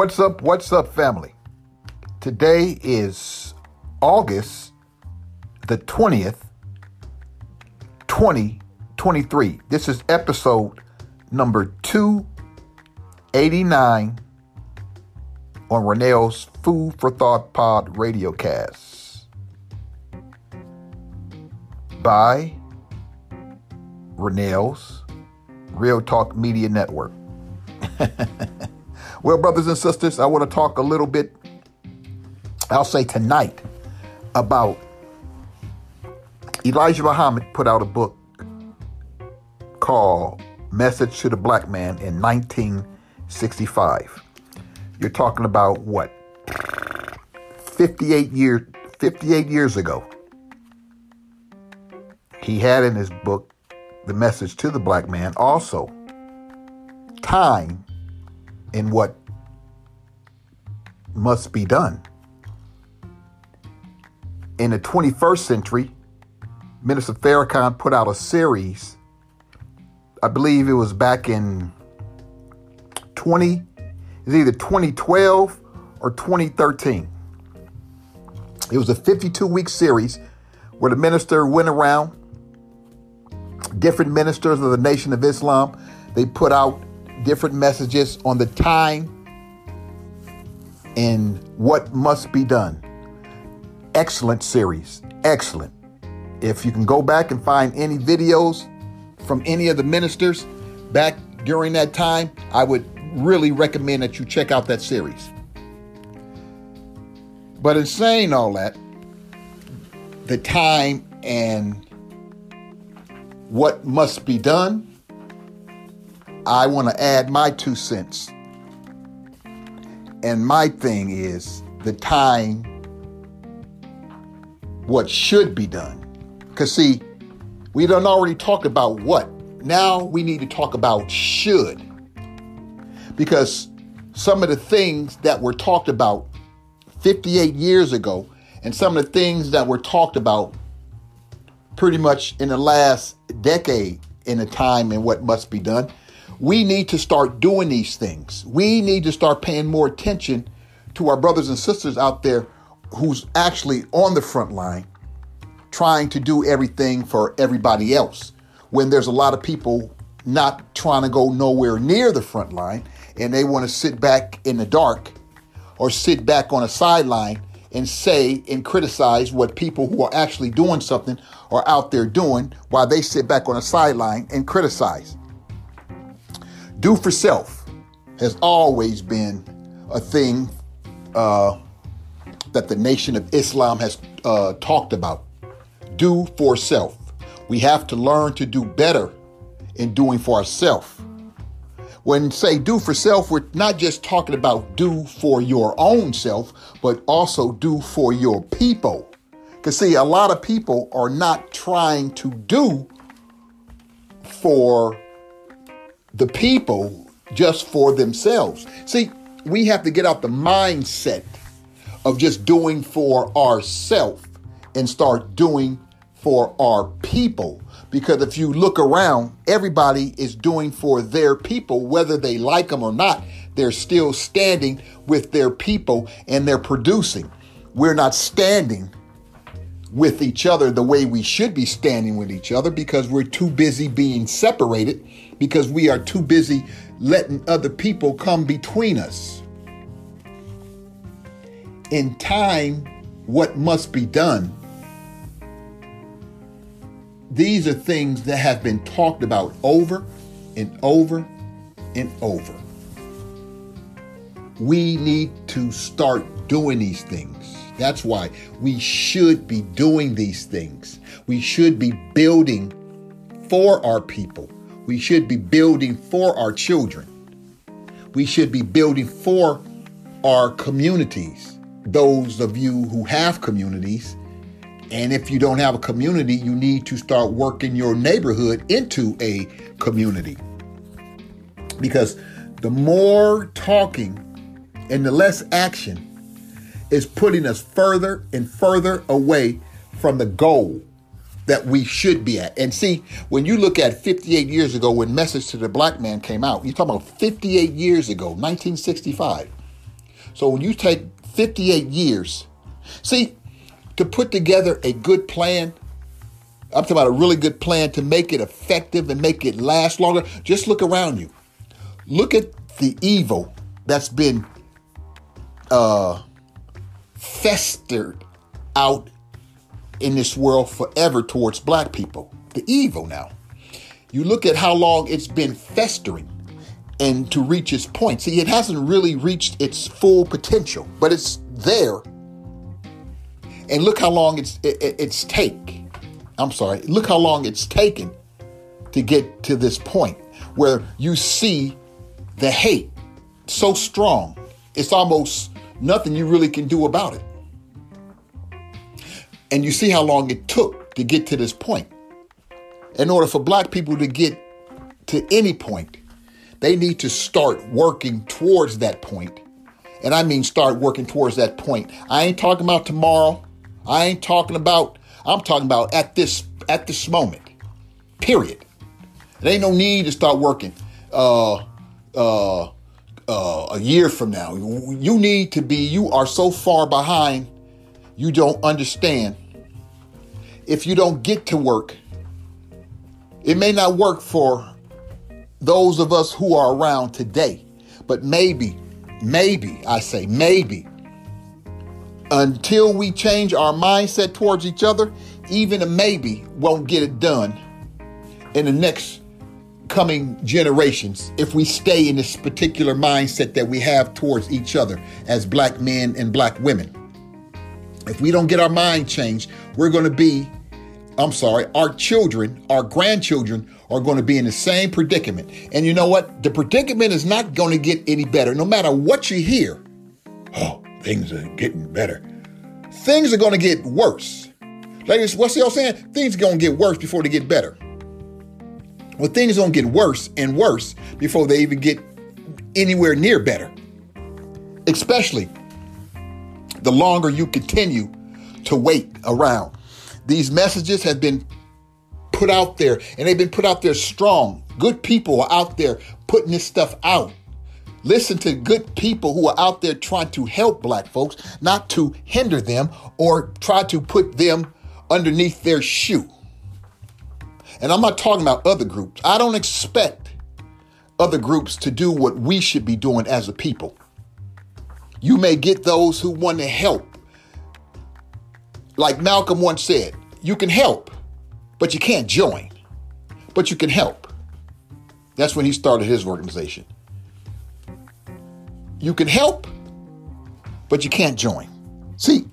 What's up? What's up, family? Today is August the 20th, 2023. This is episode number 289 on Renell's Food for Thought Pod radiocast by Renell's Real Talk Media Network. well, brothers and sisters, I want to talk a little bit, I'll say tonight, about Elijah Muhammad put out a book called Message to the Black Man in 1965. You're talking about what? 58 years 58 years ago. He had in his book the message to the black man also time in what must be done. In the 21st century, Minister Farrakhan put out a series. I believe it was back in 20, it's either 2012 or 2013. It was a 52 week series where the minister went around, different ministers of the Nation of Islam. They put out different messages on the time and what must be done. Excellent series. Excellent. If you can go back and find any videos from any of the ministers back during that time, I would really recommend that you check out that series. But in saying all that, the time and what must be done, I want to add my two cents. And my thing is the time, what should be done. Because, see, we done already talked about what. Now we need to talk about should. Because some of the things that were talked about 58 years ago and some of the things that were talked about pretty much in the last decade in the time and what must be done, we need to start doing these things. We need to start paying more attention to our brothers and sisters out there who's actually on the front line trying to do everything for everybody else when there's a lot of people not trying to go nowhere near the front line and they want to sit back in the dark or sit back on a sideline and say and criticize what people who are actually doing something are out there doing while they sit back on a sideline and criticize. Do for self has always been a thing uh, that the Nation of Islam has uh, talked about. Do for self. We have to learn to do better in doing for ourselves. When say do for self, we're not just talking about do for your own self, but also do for your people. Because see, a lot of people are not trying to do for the people just for themselves. See, we have to get out the mindset of just doing for ourselves and start doing for our people. Because if you look around, everybody is doing for their people, whether they like them or not. They're still standing with their people and they're producing. We're not standing with each other the way we should be standing with each other because we're too busy being separated, because we are too busy letting other people come between us. In time, what must be done these are things that have been talked about over and over and over. We need to start doing these things. That's why we should be doing these things. We should be building for our people. We should be building for our children. We should be building for our communities. Those of you who have communities, and if you don't have a community, you need to start working your neighborhood into a community. Because the more talking and the less action is putting us further and further away from the goal that we should be at. And see, when you look at 58 years ago when Message to the Black Man came out, you're talking about 58 years ago, 1965. So when you take 58 years, see, to put together a good plan, I'm talking about a really good plan to make it effective and make it last longer. Just look around you. Look at the evil that's been uh, festered out in this world forever towards black people. The evil now. You look at how long it's been festering and to reach its point. See, it hasn't really reached its full potential, but it's there. And look how long it's it, it's take. I'm sorry. Look how long it's taken to get to this point where you see the hate so strong. It's almost nothing you really can do about it. And you see how long it took to get to this point. In order for black people to get to any point, they need to start working towards that point. And I mean start working towards that point. I ain't talking about tomorrow. I ain't talking about I'm talking about at this at this moment. Period. There ain't no need to start working uh uh uh, a year from now. You need to be, you are so far behind, you don't understand. If you don't get to work, it may not work for those of us who are around today, but maybe, maybe, I say maybe, until we change our mindset towards each other, even a maybe won't get it done in the next coming generations if we stay in this particular mindset that we have towards each other as black men and black women. If we don't get our mind changed, we're going to be, I'm sorry, our children, our grandchildren are going to be in the same predicament. And you know what? The predicament is not going to get any better. No matter what you hear, oh, things are getting better. Things are going to get worse. Ladies, what's the old saying? Things are going to get worse before they get better. Well, things don't get worse and worse before they even get anywhere near better. Especially the longer you continue to wait around. These messages have been put out there and they've been put out there strong. Good people are out there putting this stuff out. Listen to good people who are out there trying to help black folks, not to hinder them or try to put them underneath their shoe. And I'm not talking about other groups. I don't expect other groups to do what we should be doing as a people. You may get those who want to help. Like Malcolm once said, you can help, but you can't join. But you can help. That's when he started his organization. You can help, but you can't join. See,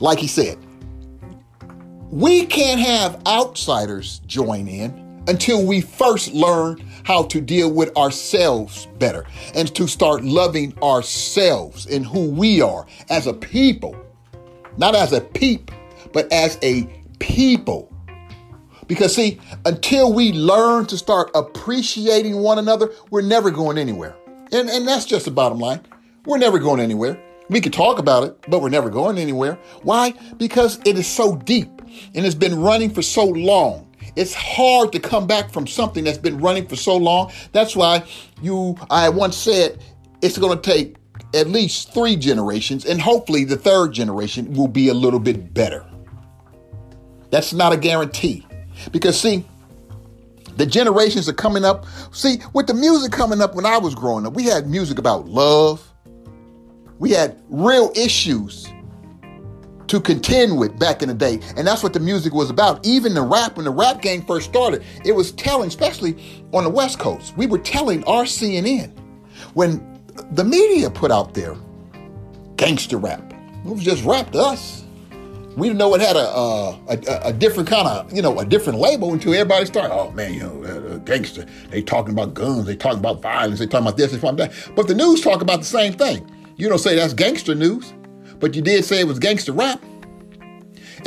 like he said, we can't have outsiders join in until we first learn how to deal with ourselves better and to start loving ourselves and who we are as a people. Not as a peep, but as a people. Because, see, until we learn to start appreciating one another, we're never going anywhere. And, and that's just the bottom line. We're never going anywhere. We can talk about it, but we're never going anywhere. Why? Because it is so deep and it's been running for so long. It's hard to come back from something that's been running for so long. That's why you, I once said, it's going to take at least three generations, and hopefully the third generation will be a little bit better. That's not a guarantee. Because, see, the generations are coming up. See, with the music coming up when I was growing up, we had music about love. We had real issues to contend with back in the day. And that's what the music was about. Even the rap, when the rap game first started, it was telling, especially on the West Coast, we were telling our CNN when the media put out there gangster rap. It was just rap to us. We didn't know it had a, a, a, a different kind of, you know, a different label until everybody started, oh man, you know, uh, uh, gangster. They talking about guns, they talking about violence, they talking about this, they talking about that. But the news talk about the same thing. You don't say that's gangster news but you did say it was gangster rap.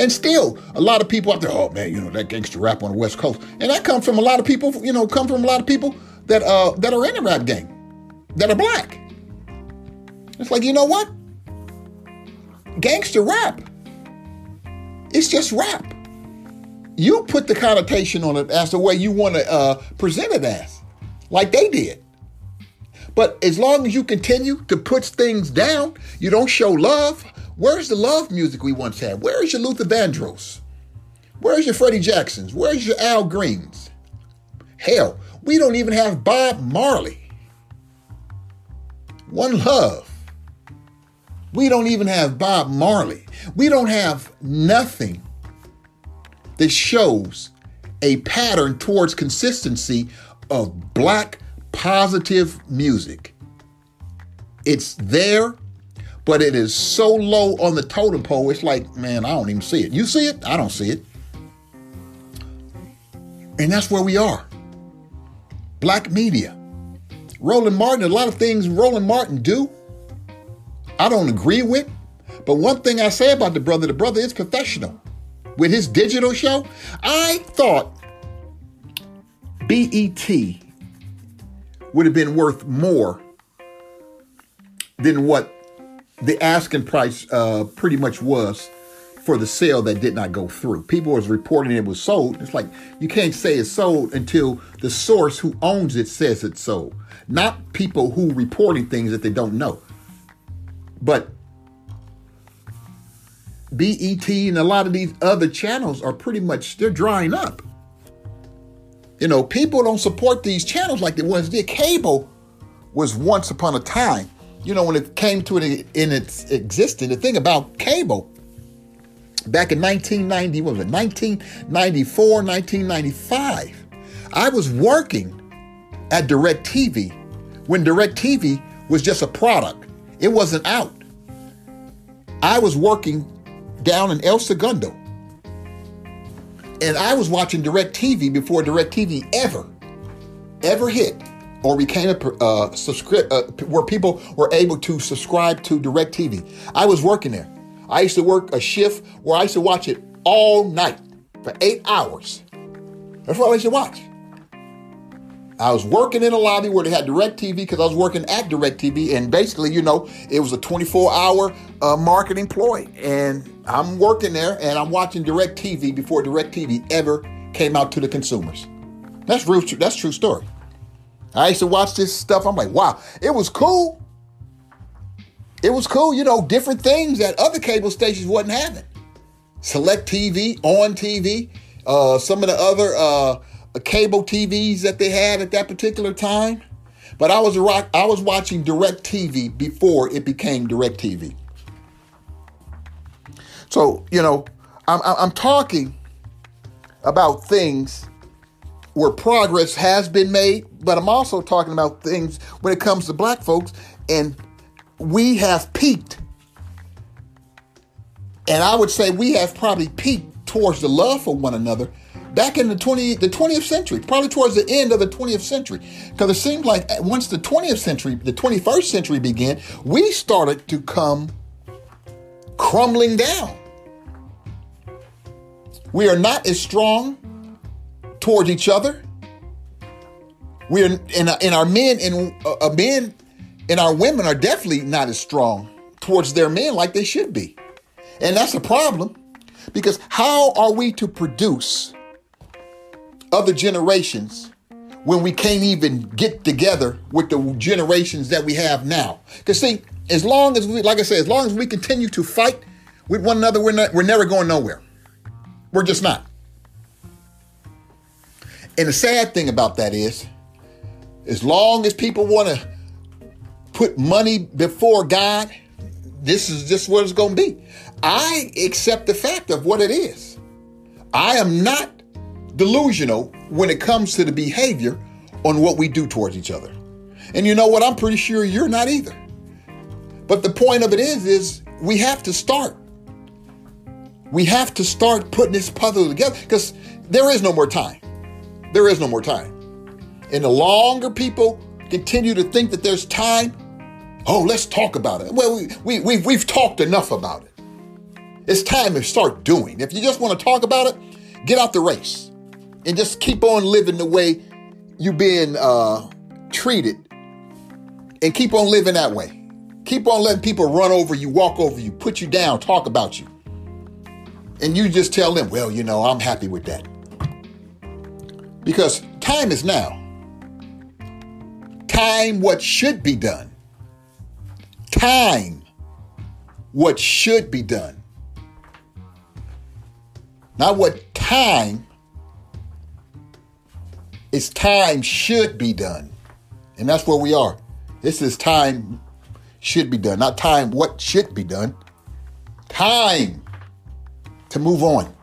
And still, a lot of people out there, oh man, you know that gangster rap on the West Coast, and that comes from a lot of people, you know, come from a lot of people that uh that are in the rap game, that are black. It's like you know what, gangster rap. It's just rap. You put the connotation on it as the way you want to uh, present it as, like they did. But as long as you continue to put things down, you don't show love. Where's the love music we once had? Where's your Luther Vandross? Where's your Freddie Jacksons? Where's your Al Greens? Hell, we don't even have Bob Marley. One love. We don't even have Bob Marley. We don't have nothing that shows a pattern towards consistency of black positive music. It's there, but it is so low on the totem pole, it's like, man, I don't even see it. You see it? I don't see it. And that's where we are. Black media. Roland Martin, a lot of things Roland Martin do, I don't agree with. But one thing I say about the brother, the brother is professional. With his digital show, I thought BET would have been worth more than what the asking price uh, pretty much was for the sale that did not go through. People was reporting it was sold. It's like you can't say it's sold until the source who owns it says it's sold, not people who reporting things that they don't know. But BET and a lot of these other channels are pretty much they're drying up. You know, people don't support these channels like the ones did. Cable was once upon a time. You know, when it came to it in its existence, the thing about cable back in 1990, what was it, 1994, 1995, I was working at DirecTV when DirecTV was just a product. It wasn't out. I was working down in El Segundo. And I was watching DirecTV before DirecTV ever, ever hit or became a uh, uh, where people were able to subscribe to DirecTV. I was working there. I used to work a shift where I used to watch it all night for eight hours. That's what I used to watch. I was working in a lobby where they had DirecTV because I was working at DirecTV, and basically, you know, it was a 24-hour uh, marketing ploy. And I'm working there, and I'm watching DirecTV before DirecTV ever came out to the consumers. That's real. That's true story. I used to watch this stuff. I'm like, wow, it was cool. It was cool, you know, different things that other cable stations wasn't having. Select TV, on TV, uh, some of the other uh, Uh, cable TVs that they had at that particular time. But I was rock, I was watching DirecTV before it became DirecTV. So you know, I'm, I'm talking about things where progress has been made, but I'm also talking about things when it comes to black folks, and we have peaked. And I would say we have probably peaked towards the love for one another back in the 20 the 20th century, probably towards the end of the 20th century. Because it seemed like once the 20th century, the 21st century began, we started to come crumbling down. We are not as strong towards each other. We are, and, and our men and uh, uh, men and our women are definitely not as strong towards their men like they should be. And that's a problem because how are we to produce other generations when we can't even get together with the generations that we have now? Because see, as long as we, like I said, as long as we continue to fight with one another, we're, not, we're never going nowhere. We're just not. And the sad thing about that is, as long as people want to put money before God, this is just what it's going to be. I accept the fact of what it is. I am not delusional when it comes to the behavior on what we do towards each other. And you know what? I'm pretty sure you're not either. But the point of it is, is we have to start. We have to start putting this puzzle together because there is no more time. There is no more time. And the longer people continue to think that there's time, oh, let's talk about it. Well, we, we, we've, we've talked enough about it. It's time to start doing. If you just want to talk about it, get out the race and just keep on living the way you've been uh, treated and keep on living that way. Keep on letting people run over you, walk over you, put you down, talk about you. And you just tell them, well, you know, I'm happy with that. Because time is now. time what should be done. Time what should be done. Not what time, it's time should be done. And that's where we are. This is time should be done, not time what should be done. Time to move on.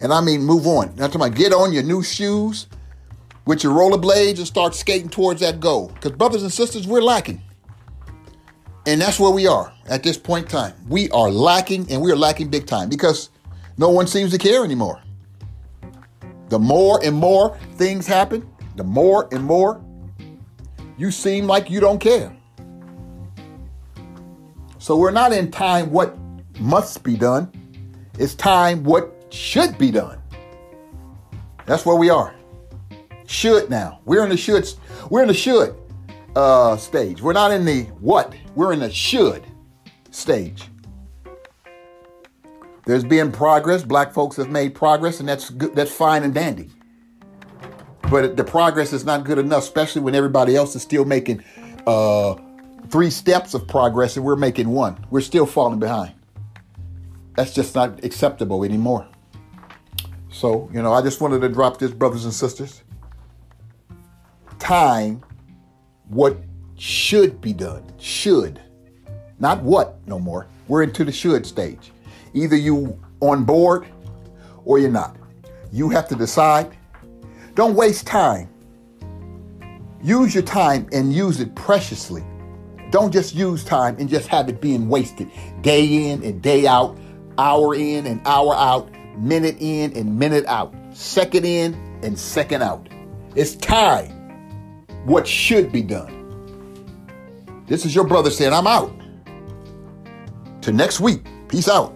And I mean move on. Now, talking about get on your new shoes with your rollerblades and start skating towards that goal. Because, brothers and sisters, we're lacking. And that's where we are at this point in time. We are lacking, and we are lacking big time because no one seems to care anymore. The more and more things happen, the more and more you seem like you don't care. So we're not in time what must be done, it's time what should be done. That's where we are. Should now. We're in the should. We're in the should uh, stage. We're not in the what. We're in the should stage. There's been progress. Black folks have made progress, and that's good. That's fine and dandy. But the progress is not good enough, especially when everybody else is still making uh, three steps of progress, and we're making one. We're still falling behind. That's just not acceptable anymore. So, you know, I just wanted to drop this, brothers and sisters. Time, what should be done. Should. Not what no more. We're into the should stage. Either you on board or you're not. You have to decide. Don't waste time. Use your time and use it preciously. Don't just use time and just have it being wasted day in and day out, hour in and hour out, minute in and minute out, second in and second out. It's time. What should be done. This is your brother saying, I'm out. Till next week. Peace out.